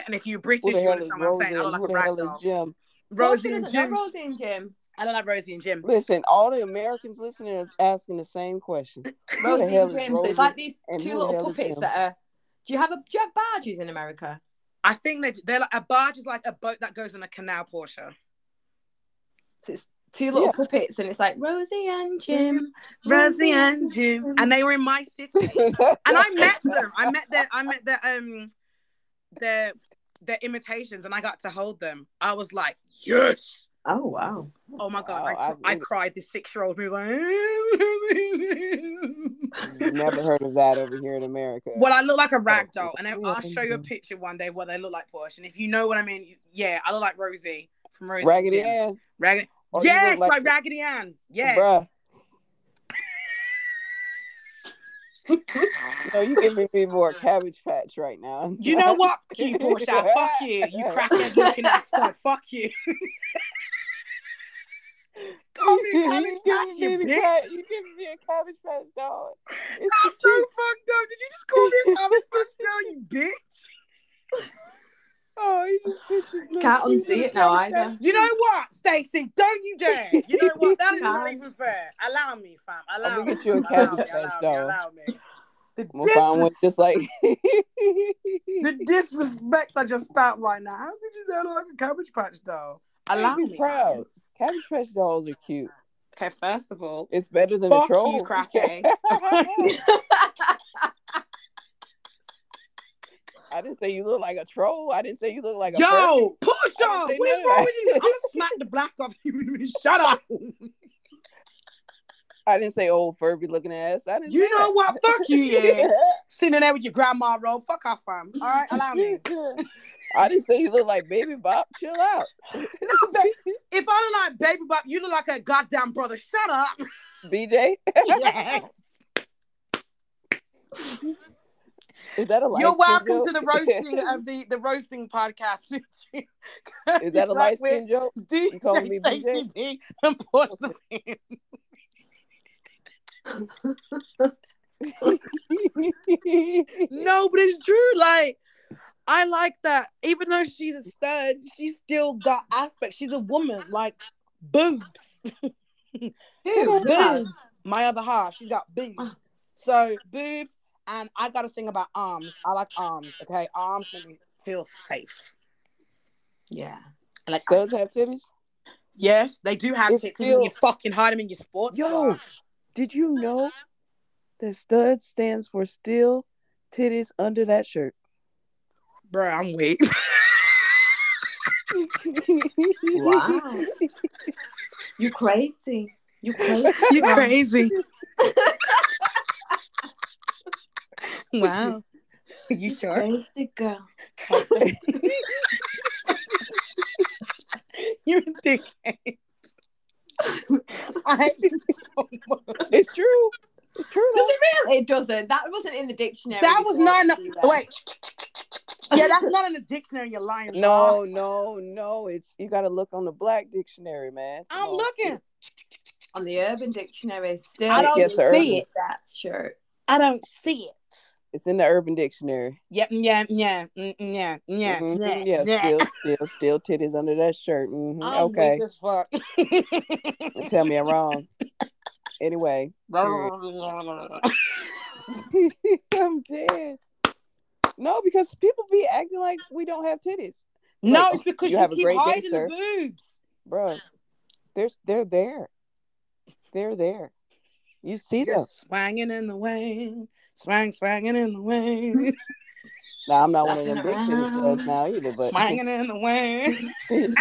And if you're British, you understand what I'm Rosie? saying. I look and like a the rag doll. Rosie Rosie and Jim. Rosie and Jim. I don't like Rosie and Jim. Listen, all the Americans listening are asking the same question. Rosie and is Jim. So it's like these two who the little puppets that are. Do you have a do you have barges in America? I think they they're like a barge is like a boat that goes on a canal, Portia. So it's two little Yeah. puppets, and it's like Rosie and Jim. Rosie and Jim, and they were in my city, and I met them. I met their, I met their, um, their, their imitations, and I got to hold them. I was like, yes. Oh wow! Oh, oh my god, Wow, I, cr- I I, cried. This six-year-old was like, Never heard of that over here in America. well, I look like a rag doll, and I, I'll show you a picture one day what they look like, Portia. And if you know what I mean, yeah, I look like Rosie from Rosie. Raggedy Ann. Raggedy. Or oh, yes, like like, the- Raggedy Ann. Yeah. Bruh. no, you giving me more cabbage patch right now. You know what? You, Portia. Fuck you. You crackhead looking ass. stud. Fuck you. Call me a You cabbage patch, giving you bitch. ca- You giving me a cabbage patch dog. It's That's the so truth. fucked up. Did you just call me a cabbage patch doll, you bitch? Oh, you just bitches Can't cute unsee it now either. You know what, Stacey? Don't you dare. You know what? That is not even fair. Allow me, fam. Allow gonna me. get you a Allow cabbage me, patch allow me, doll. allow me. The, I'm gonna find one disres- just like. the disrespect I just felt right now. How could you say I look like a cabbage patch doll? Allow me. fam. proud. Cabbage patch dolls are cute. Okay, first of all, It's better than Fuck a troll. you, crackhead. I didn't say you look like a troll. I didn't say you look like a. Yo, push on. What is wrong with you? I'm gonna smack the black off you. Shut up. I didn't say old Furby looking ass. I didn't. You know that. what? Fuck you, yeah. Sitting there with your grandma roll. Fuck off, fam. All right, allow me. I didn't say you look like Baby Bop. Chill out. No, but if I look like Baby Bop, you look like a goddamn brother. Shut up. BJ, yes. is that a light You're welcome to the roasting of the the roasting podcast. Is that a light skin joke? DJ calling me BJ? Stacey B and Fan. No, but it's true. Like, I like that. Even though she's a stud, she's still got aspects. She's a woman. Like, boobs. Who? boobs. My other half, she's got boobs. So, boobs. And I got a thing about arms. I like arms. Okay, arms make me feel safe. Yeah. I like Does arms. have titties? Yes, they do have It's tits. Still- You fucking hide them in your sports Yo, bra. did you know that stud stands for still titties under that shirt? Bro, I'm weak. Wow. you crazy. You crazy. you crazy. wow. Are you sure? Crazy girl. You're a dickhead. I hate you so it's true. It's true. Does it really? It doesn't. That wasn't in the dictionary. That was not. No, wait. Yeah, that's not in the dictionary. You're lying. No, ass. no, no. It's you got to look on the black dictionary, man. Come I'm on. looking. On the Urban Dictionary, still. I don't Yes, see Urban. it. That shirt. I don't see it. It's in the Urban Dictionary. Yep. Yeah. Yeah. mm, Yeah. Yeah. Mhm, Yeah. yeah, yeah. still, still, still titties under that shirt. Mhm, I'm Okay, weak as fuck. tell me I'm wrong. Anyway, I'm dead. No, because people be acting like we don't have titties, No, Like, it's because you you, have keep great day, hiding the boobs. bro. There's they're there. They're there. You see them. Just swanging in the wind, swang, swanging in the wind, Now I'm not one of them Looking big titty now either, but swanging in the wind. Them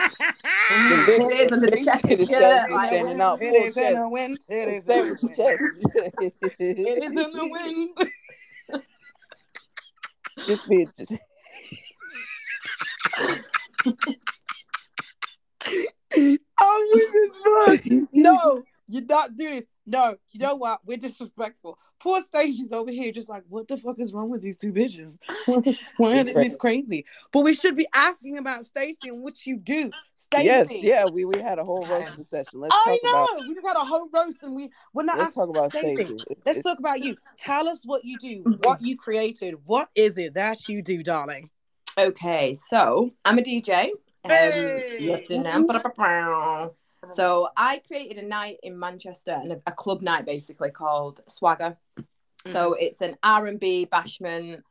big- It is under the big chest. titty Yeah, studs be like- standing out full Titties in the wind, titties in the wind. Titties in the wind. Just be just I'm weak as fuck. No, you don't do this. No, you know what? We're disrespectful. Poor Stacey's over here, just like, what the fuck is wrong with these two bitches? Why are they this crazy? But we should be asking about Stacey and what you do. Stacey. Yes, yeah, we, we had a whole roasting session. Let's I talk know. about we just had a whole roast and we we're not let's asking talk about Stacey. Stacey. It's- Let's it's- talk about you. Tell us what you do, what you created. What is it that you do, darling? Okay, so I'm a DJ. Um, listen now. So I created a night in Manchester and a, a club night basically called Swagger. So Mm-hmm. it's an R and B bashment,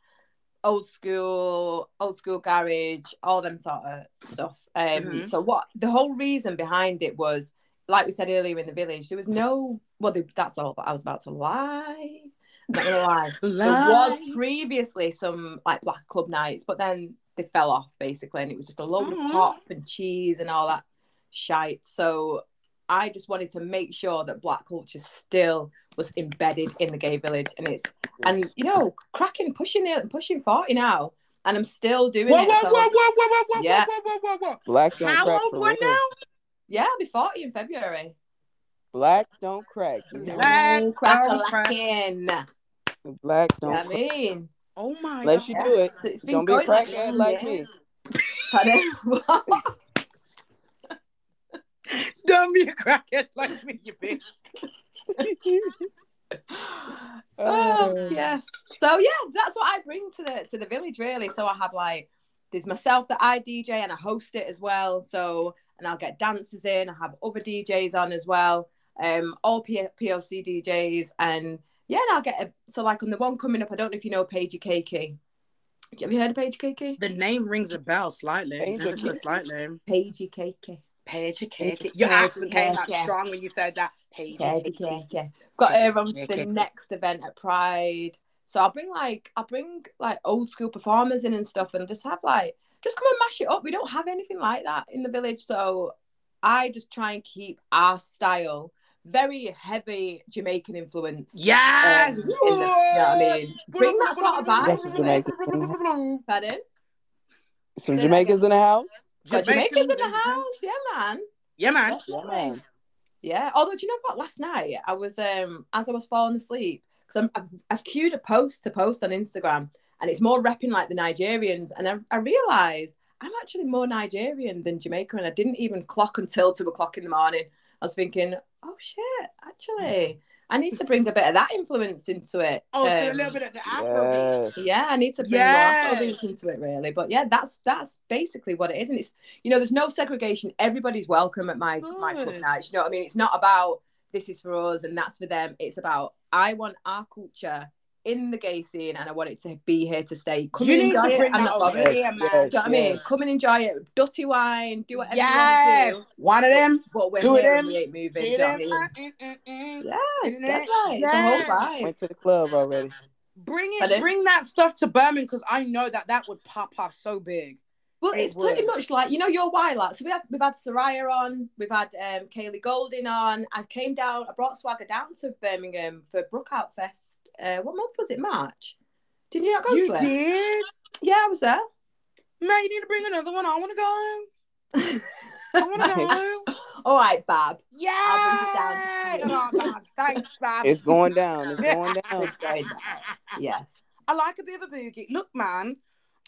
old school, old school garage, all them sort of stuff. Um, Mhm. So what the whole reason behind it was, like we said earlier in the village, there was no. Well, there- that's all. But I was about to lie. I'm not gonna lie. There was previously some like black club nights, but then they fell off basically, and it was just a load Aw. of pop and cheese and all that shite. So I just wanted to make sure that black culture still was embedded in the gay village, and it's and you know cracking, pushing it, pushing forty now, and I'm still doing Whoa, it. whoa, so- whoa, whoa, whoa, whoa, whoa, Yeah. whoa, whoa, whoa, whoa. Black don't How crack old for were real. now? Yeah, I'll be forty in February. Black don't crack. You hear? Black crack a don't crack. Black don't know what I mean? Oh my Unless you do it. So it's been Don't be a going like crackhead like me. Pardon? Don't be a crackhead like me, you bitch. oh yes. So yeah, that's what I bring to the to the village really. So I have like there's myself that I DJ and I host it as well. So and I'll get dancers in. I have other DJs on as well. Um, all P- POC DJs and yeah, and I'll get a, so like on the one coming up. I don't know if you know Paigey Cakey. Have you heard of Paigey Cakey? The name rings a bell slightly. Paige Ever so Keiki. slightly. Paigey Cakey. Paige Paigey Cakey. Your accent came out Keiki. strong when you said that. Paige Paigey Cakey. Keiki. Got her on the next event at Pride. So I'll bring like I'll bring like old school performers in and stuff and just have like just come and mash it up. We don't have anything like that in the village. So I just try and keep our style very heavy Jamaican influence. Yes. Um, in the- you know what I mean? Bring that sort of vibe. That's what Pardon? Some Say Jamaicans in the house. Got Jamaicans in the house. Yeah, man. Yeah, man. Yeah, man. Yeah. Although, do you know what? Last night, I was um as I was falling asleep because I've I've queued a post to post on Instagram, and it's more repping like the Nigerians, and I, I realized I'm actually more Nigerian than Jamaica, and I didn't even clock until two o'clock in the morning. I was thinking, oh shit, actually, I need to bring a bit of that influence into it. Oh, so a Um, little bit of the Afro. Yes. yeah, I need to bring Yes. more Afrobeats into it, really. But yeah, that's that's basically what it is, and it's you know, there's no segregation. Everybody's welcome at my my club Good. nights. You know what I mean? It's not about this is for us and that's for them. It's about I want our culture in the gay scene, and I want it to be here to stay. Come You and need to enjoy it. bring I'm that not over bothered. here, Yes, man. yes. Do you know what I mean? Come and enjoy it. Dirty wine, do whatever Yes. you want to do. One of them. But we're Two of them. we ain't moving. Do Two you of know them. what I mean? Uh, uh, uh. Yes, that's it? right. It's Yes. a whole vibe. Went to the club already. Bring it. Pardon? Bring that stuff to Birmingham because I know that that would pop off so big. Well, It it's pretty much like you know your Wylat. So we have we've had Soraya on, we've had um, Kaylee Golding on. I came down, I brought Swagger down to Birmingham for Brookout Fest. Uh, what month was it? March. Did you not go you to it? did, Yeah, I was there. man. You need to bring another one. I want to go. I want to go. All right, Bab. Yeah. I'll bring it down. Oh, man. Thanks, Fab. It's going down. It's going down. It's going down. Yes. I like a bit of a boogie. Look, man.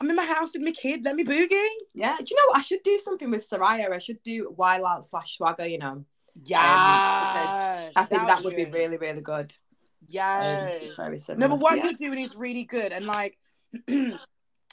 I'm in my house with my kid. Let me boogie. Yeah. Do you know what? I should do something with Soraya. I should do Wylat slash Swagger. You know, Yeah. I think that, would be really, really good. Um, Yes. No, but what Yeah. you're doing is really good. And like,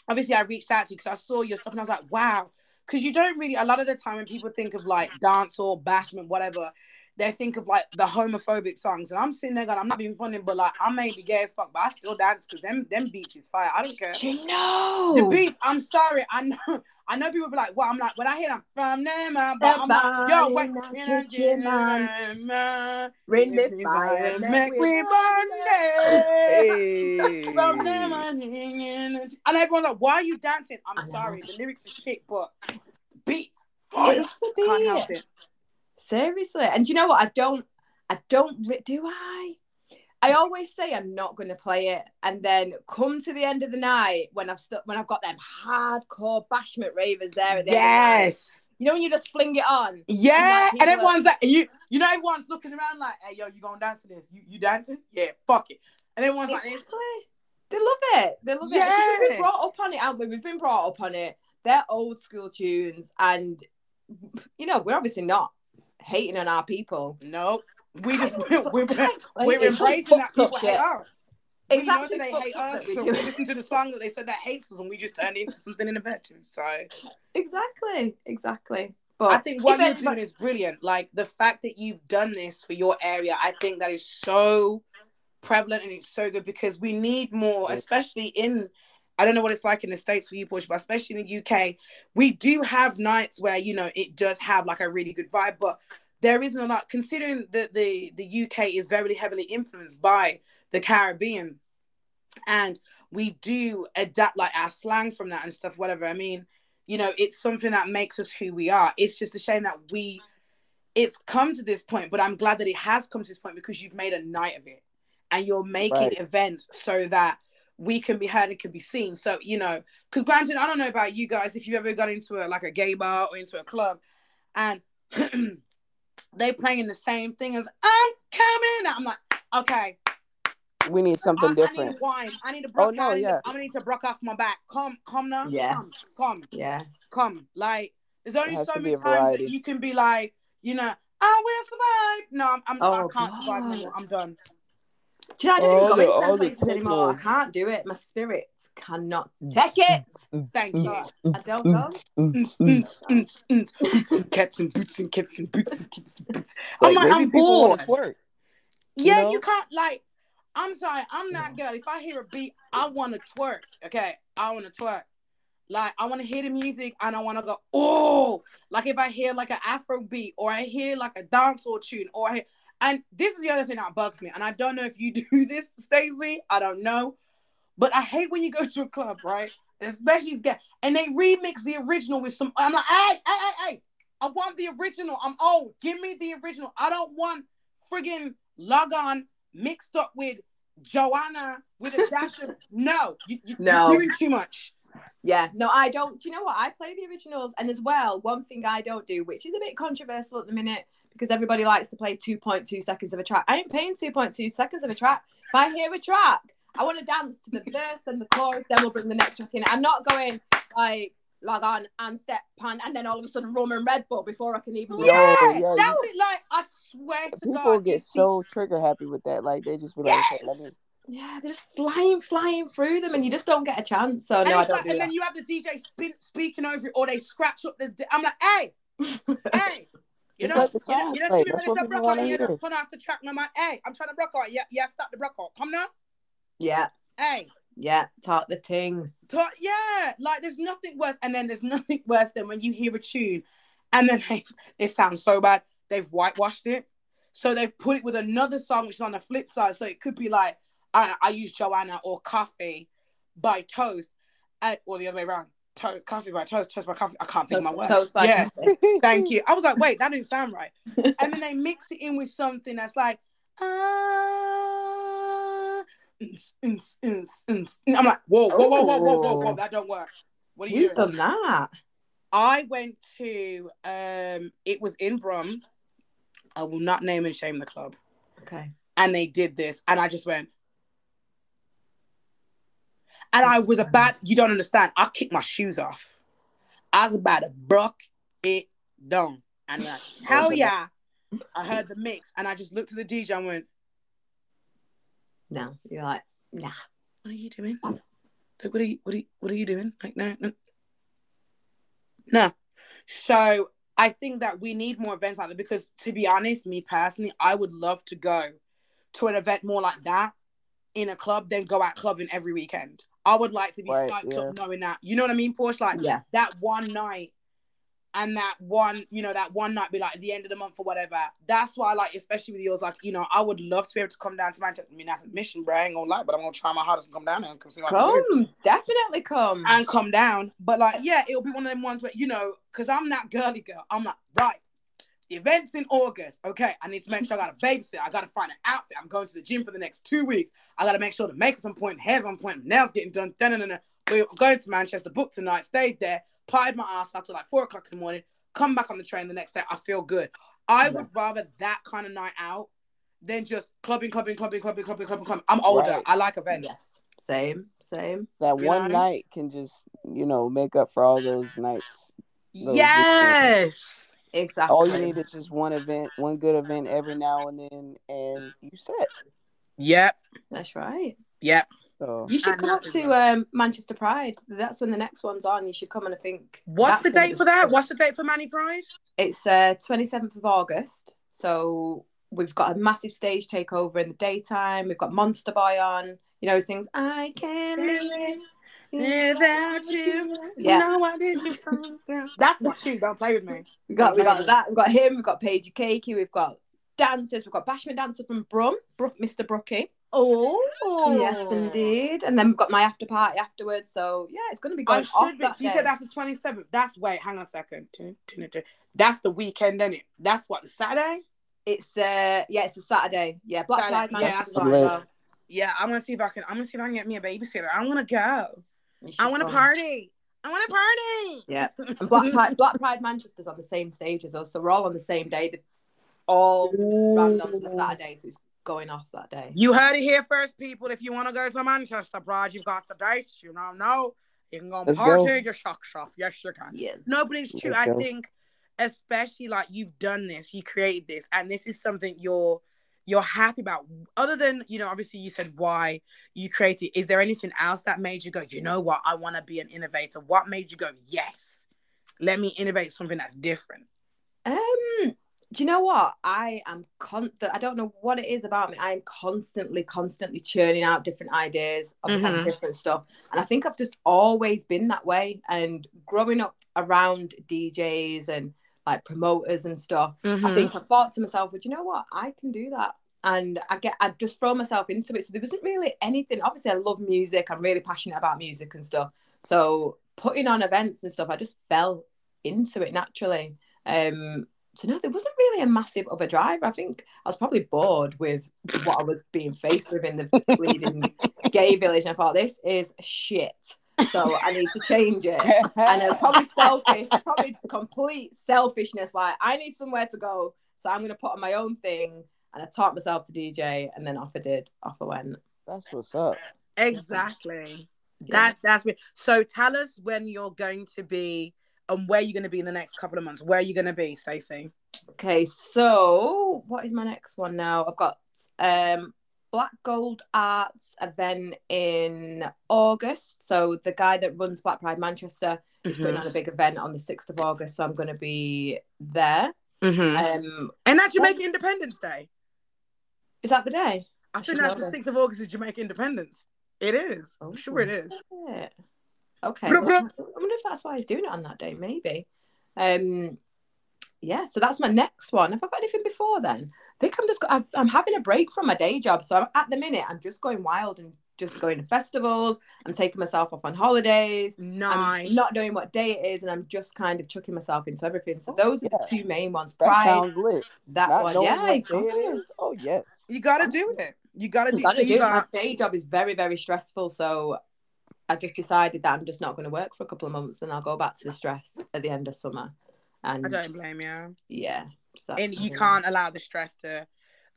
obviously, I reached out to you because I saw your stuff and I was like, wow. Because you don't really, a lot of the time when people think of like dance or bashment, whatever, they think of like the homophobic songs, and I'm sitting there going, I'm not being funny, but like I may be gay as fuck, but I still dance because them them beats is fire. I don't care. You know? The beats, I'm sorry, I know. I know people be like, well, I'm like, when I hear them from them, but I'm like, yo, wait, you know, you know, Ring the fire, make we burn. From them, and everyone's like, why are you dancing? I'm sorry, the lyrics are shit, but beats, fire. Can't help it. Seriously. And you know what? I don't, I don't, do I? I always say I'm not going to play it, and then come to the end of the night when I've stu- when I've got them hardcore bashment ravers there at the. Yes. You know when you just fling it on. Yeah, like, and people are- everyone's like, you, you know, everyone's looking around like, hey, yo, you gonna dance to this? You, you dancing? Yeah, fuck it. And everyone's like, Exactly. They love it. They love it. Because We've been brought up on it, haven't we? We've been brought up on it. They're old school tunes, and you know we're obviously not hating on our people. nope. We just we're, we're, Exactly. we're embracing that people hate us. It's we know that they hate us, we so we listen to the song that they said that hates us, and we just turn it into something innovative. So Exactly. Exactly. But I think what you're doing is brilliant. Like the fact that you've done this for your area, I think that is so prevalent and it's so good because we need more, especially in. I don't know what it's like in the states for you, Portia, but especially in the UK, we do have nights where you know it does have like a really good vibe, but there isn't a lot. Considering that the the UK is very heavily influenced by the Caribbean, and we do adapt like our slang from that and stuff. Whatever. I mean, you know, it's something that makes us who we are. It's just a shame that we it's come to this point, but I'm glad that it has come to this point because you've made a night of it and you're making Right. events so that we can be heard and can be seen. So, you know, because granted, I don't know about you guys if you've ever got into a like a gay bar or into a club and they playing the same thing as I'm coming. I'm like, okay, We need I, something I need different. a wine. I need a Oh, no, I, need yeah. I need to brock off my back. Come, come now. Yes. Come, come yes. come. Like there's only so many a times that you can be like, you know, I will survive. No, I'm, I'm I Oh, can't survive anymore. I'm done. Do you know, I don't All even go the- into all places anymore. I can't do it. My spirit cannot take it. Thank you. I don't go. Boots and cats and boots and cats and boots and cats and boots. Like, I'm like, I'm bored. twerk. Yeah, know? you can't like. I'm sorry, I'm not girl. If I hear a beat, I want to twerk. Okay, I want to twerk. Like I want to hear the music and I want to go. Oh, like if I hear like an Afro beat or I hear like a dancehall tune or I hear, and this is the other thing that bugs me. And I don't know if you do this, Stacey. I don't know, but I hate when you go to a club, right? Especially get and they remix the original with some. I'm like, hey, hey, hey, hey. I want the original. I'm old. Give me the original. I don't want friggin' log on mixed up with Joanna with a dash of no. You, you, No. You're doing too much. Yeah, no, I don't. Do you know what? I play the originals, and as well, one thing I don't do, which is a bit controversial at the minute, because everybody likes to play 2.2 seconds of a track. I ain't paying 2.2 seconds of a track. If I hear a track, I want to dance to the verse and the chorus, then we'll bring the next track in. I'm not going like log on and step pan, and then all of a sudden rum and Red Bull before I can even. Yeah, Yeah, yeah, that's you- it. Like I swear to People God, get you see- so trigger happy with that. Like they just be like, okay, let me. Yeah, they're just flying, flying through them, and you just don't get a chance. So and, no, I don't like, do and that. then you have the DJ spin, speaking over it, or they scratch up the. I'm like, hey, hey, you know, you know, you know, play. see me That's ready what to people brock out. You just turn off the track. I'm like, hey, I'm trying to brock out. Yeah, yeah, stop the brock out. Come now, yeah, hey. yeah, talk the thing. To- yeah, like there's nothing worse, and then there's nothing worse than when you hear a tune, and then they, it sounds so bad. They've whitewashed it, so they've put it with another song which is on the flip side. So it could be like I, I use Joanna or Koffee by Toast, and, or the other way around. Toast, coffee by toast, toast by Koffee. I can't think of my words. Toast by yeah, thank you. I was like, wait, that didn't sound right. And then they mix it in with something that's like, ah. I'm like, whoa, whoa, whoa, whoa, whoa, whoa, whoa, that don't work. What are you Who's doing? done that? I went to, um, it was in Brum. I will not name and shame the club. Okay. And they did this, and I just went. And I was about, you don't understand. I kicked my shoes off. I was about to broke it down. And I tell ya, I heard the mix and I just looked at the DJ and went, No, you're like, nah. What are you doing? Like, what are you what are you what are you doing? Like, no, no. No. So I think that we need more events like that because, to be honest, me personally, I would love to go to an event more like that in a club than go out clubbing every weekend. I would like to be Right, psyched yeah. up knowing that. You know what I mean, Portia? Like Yeah. that one night and that one, you know, that one night be like the end of the month or whatever. That's why I like, especially with yours, like, you know, I would love to be able to come down to Manchester. I mean, that's a mission, bro. I ain't gonna lie, but I'm gonna try my hardest to come down there and come see my Come, definitely come. and come down. But like, yeah, it'll be one of them ones where you know, because I'm that girly girl. I'm like, right, the event's in August. Okay, I need to make sure I got a babysit. I got to find an outfit. I'm going to the gym for the next two weeks. I got to make sure the makeup's on point, hair's on point, nails getting done. Dun, dun, dun, dun. We're going to Manchester, booked tonight, stayed there, pied my ass up till like four o'clock in the morning. Come back on the train the next day. I feel good. I would rather that kind of night out than just clubbing, clubbing, clubbing, clubbing, clubbing, clubbing, clubbing. I'm older. Right. I like events. yes, same, same. That You one know? night can just, you know, make up for all those nights. Those Yes. Exactly. All you need is just one event, one good event every now and then, and you set. Yep. That's right. Yep. So You should come up to um, Manchester Pride. That's when the next one's on. You should come and I think. What's the date for that? What's the date for Manny Pride? It's uh, 27th of August. So we've got a massive stage takeover in the daytime. We've got Monsta Boy on. You know, he sings, I can't live Without you. Yeah. No, I didn't. That's my tune. Don't play with me. We got, we got that. We've got him. We've got Paigey Cakey. We've got dancers. We've got Bashment Dancer from Brum, Brook, Mr. Brookie. Oh. Yes, indeed. And then we've got my after party afterwards. So yeah, it's going to be I going off should be. that You day. said that's the 27th. That's, wait, hang on a second. That's the weekend, isn't it? That's what, the Saturday? It's uh yeah, it's a Saturday. Yeah, Black Saturday. Pride Yeah, that's right. Yeah, I want to see if I can. I'm gonna see if I can get me a babysitter. I want to go. You should I want to party. I want to party. Yeah. Black Pride, Black Pride Manchester's on the same stage as us, so we're all on the same day. They've all rammed onto the Saturday, so it's going off that day. You heard it here first, people. If you want to go to Manchester, Pride, you've got the dates. You know, no, you can go and Let's party go. your socks off. Yes, you can. Yes. No, but it's true. Let's I go. think, especially like you've done this, you created this, and this is something you're you're happy about. Other than you know, obviously you said why you created. Is there anything else that made you go? You know what? I want to be an innovator. What made you go? Yes, let me innovate something that's different. Um, do you know what? I am con. I don't know what it is about me. I am constantly, constantly churning out different ideas of, Mhm. different stuff, and I think I've just always been that way. And growing up around DJs and like promoters and stuff, Mm-hmm. I think I thought to myself, well, you know what? I can do that. And I get, I just throw myself into it. So there wasn't really anything. Obviously, I love music. I'm really passionate about music and stuff. So putting on events and stuff, I just fell into it naturally. Um, so no, there wasn't really a massive of a drive. I think I was probably bored with what I was being faced with in the bleeding gay village, and I thought this is shit. So I need to change it and it was probably selfish, probably complete selfishness. Like I need somewhere to go, so I'm gonna put on my own thing. And I taught myself to DJ, and then off I did, off I went. That's what's up. Exactly. Yeah. That that's me. So tell us when you're going to be and where you're going to be in the next couple of months. Where are you going to be, Stacey? Okay, so what is my next one now? I've got um Black Gold Arts event in August. So the guy that runs Black Pride Manchester is putting on a big event on the 6th of August. So I'm gonna be there. Mhm. Um And that's Jamaica Independence Day. is that the day? I I think that's the sixth of August is Jamaica Independence. It is. I'm sure it is. Yeah. Okay. Well. I wonder if that's why he's doing it on that day. Maybe. Um. Yeah. So that's my next one. Have I got anything before then? I think I'm just. I'm, I'm having a break from my day job, so I'm, at the minute I'm just going wild and just going to festivals. I'm taking myself off on holidays. Nice. I'm not knowing what day it is, and I'm just kind of chucking myself into everything. So oh, those are the two main ones. That Pride, sounds lit. that Not one. Yeah, what you day it gotta- is. Oh yes. You got to do it. You got to do. you gotta so you do it. got. My day job is very, very stressful. So I just decided that I'm just not going to work for a couple of months and I'll go back to the stress at the end of summer. And I don't blame you. yeah. So And you can't allow the stress to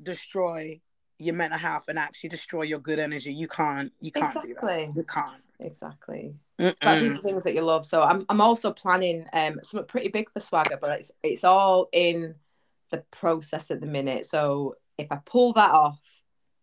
destroy your mental health and actually destroy your good energy. You can't. You can't do Exactly. that. You can't. Exactly. Got to do Mm-mm. the things that you love. So I'm, I'm also planning um something pretty big for Swagger, but it's it's all in the process at the minute. So if I pull that off,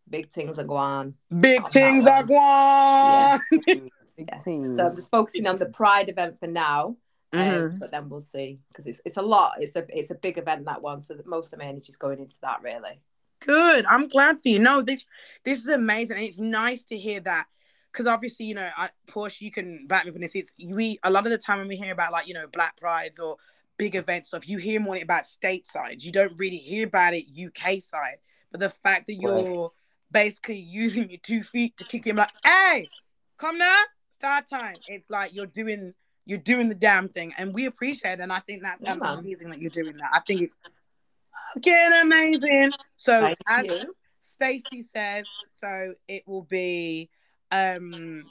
big things are going. Big things are one. going. Big Yes. teams. So I'm just focusing on the Pride event for now. Um, Mhm. but then we'll see because it's it's a lot. It's a it's a big event that one, so that most of my energy is going into that really. Good. I'm glad for you. No, this this is amazing, and it's nice to hear that because obviously, you know, I, Portia, you can back me up on this. It's we a lot of the time when we hear about like you know Black Prides or big event stuff, you hear more about stateside. You don't really hear about it UK side. But the fact that you're basically using your two feet to kick him like, hey, come now, start time. It's like you're doing you're doing the damn thing, and we appreciate it. And I think that's Yeah, amazing that you're doing that. I think it's fucking amazing. So Thank as you. Stacey says, so it will be um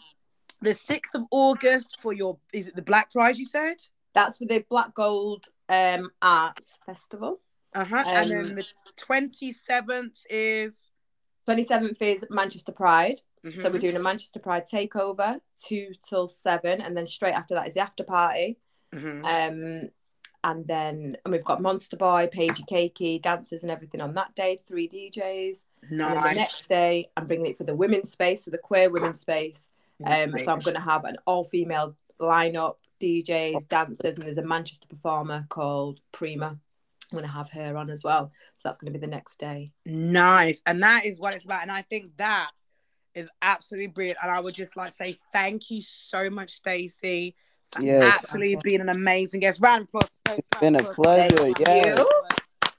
the 6th of August for your is it the Black Pride you said? That's for the Black Gold um Arts Festival. Uh-huh. and Um, then the 27th is Twenty seventh is Manchester Pride. So Mhm. we're doing a Manchester Pride takeover, two till seven, and then straight after that is the after party. Mhm. Um, and then and we've got Monsta Boy, Paigey Cakey, dancers and everything on that day, three DJs. And then the nice. next day, I'm bringing it for the women's space, so the queer women's space. Um, Nice. so I'm going to have an all female lineup, DJs, dancers, and there's a Manchester performer called Prima. I'm going to have her on as well. So that's going to be the next day. Nice. And that is what it's about. And I think that is absolutely brilliant. And I would just like to say thank you so much, Stacey. Yes. Absolutely being an amazing guest. Round of applause for Stacey. It's been a pleasure. You.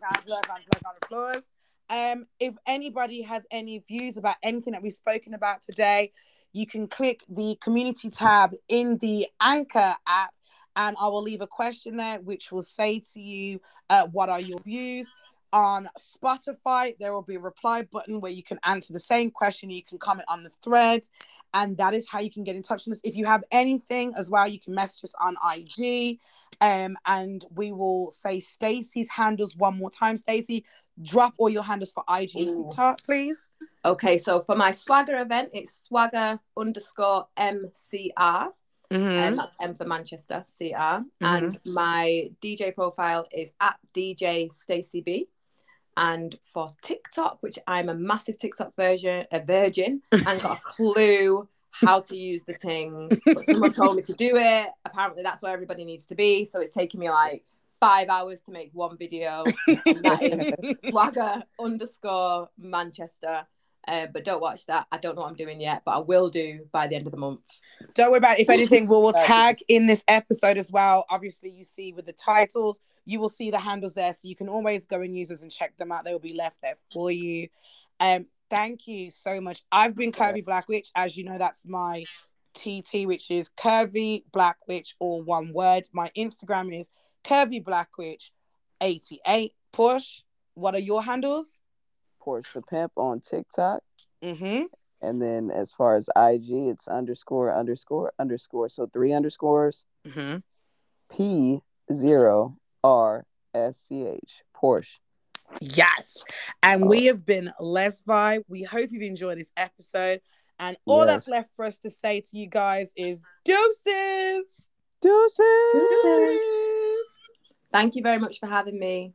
Round of applause, round applause, round. Um, if anybody has any views about anything that we've spoken about today, you can click the community tab in the Anchor app, and I will leave a question there which will say to you, uh, What are your views? On Spotify, there will be a reply button where you can answer the same question. You can comment on the thread, and that is how you can get in touch with us. If you have anything as well, you can message us on IG. Um, and we will say Stacey's handles one more time. Stacey, drop all your handles for IG and TikTok, please. Okay, so for my swagger event, it's swagger underscore MCR. and mm-hmm. um, that's M for Manchester, CR. Mm-hmm. And my DJ profile is at DJ Stacey B. And for TikTok, which I'm a massive TikTok version, a virgin, and got a clue how to use the thing. But someone told me to do it. Apparently, that's where everybody needs to be. So it's taking me like five hours to make one video. And that is swagger underscore Manchester. Uh, but don't watch that. I don't know what I'm doing yet, but I will do by the end of the month. Don't worry about it. If anything, we will Thank you. tag in this episode as well. Obviously, you see with the titles, you will see the handles there, so you can always go and use those and check them out. They will be left there for you. Um, thank you so much. I've been Curvy Black Witch, as you know, that's my TT, which is Curvy Black Witch, all one word. My Instagram is Curvy Black Witch 88. Push. What are your handles? Porsche the Pimp on TikTok. Mm-hmm. And then as far as IG, it's underscore underscore underscore. So three underscores. Mm-hmm. P zero R S C H. Porsche. Yes. And we oh. have been Les Vibe. We hope you've enjoyed this episode. And all Yes. that's left for us to say to you guys is deuces. Deuces. Deuces. Thank you very much for having me.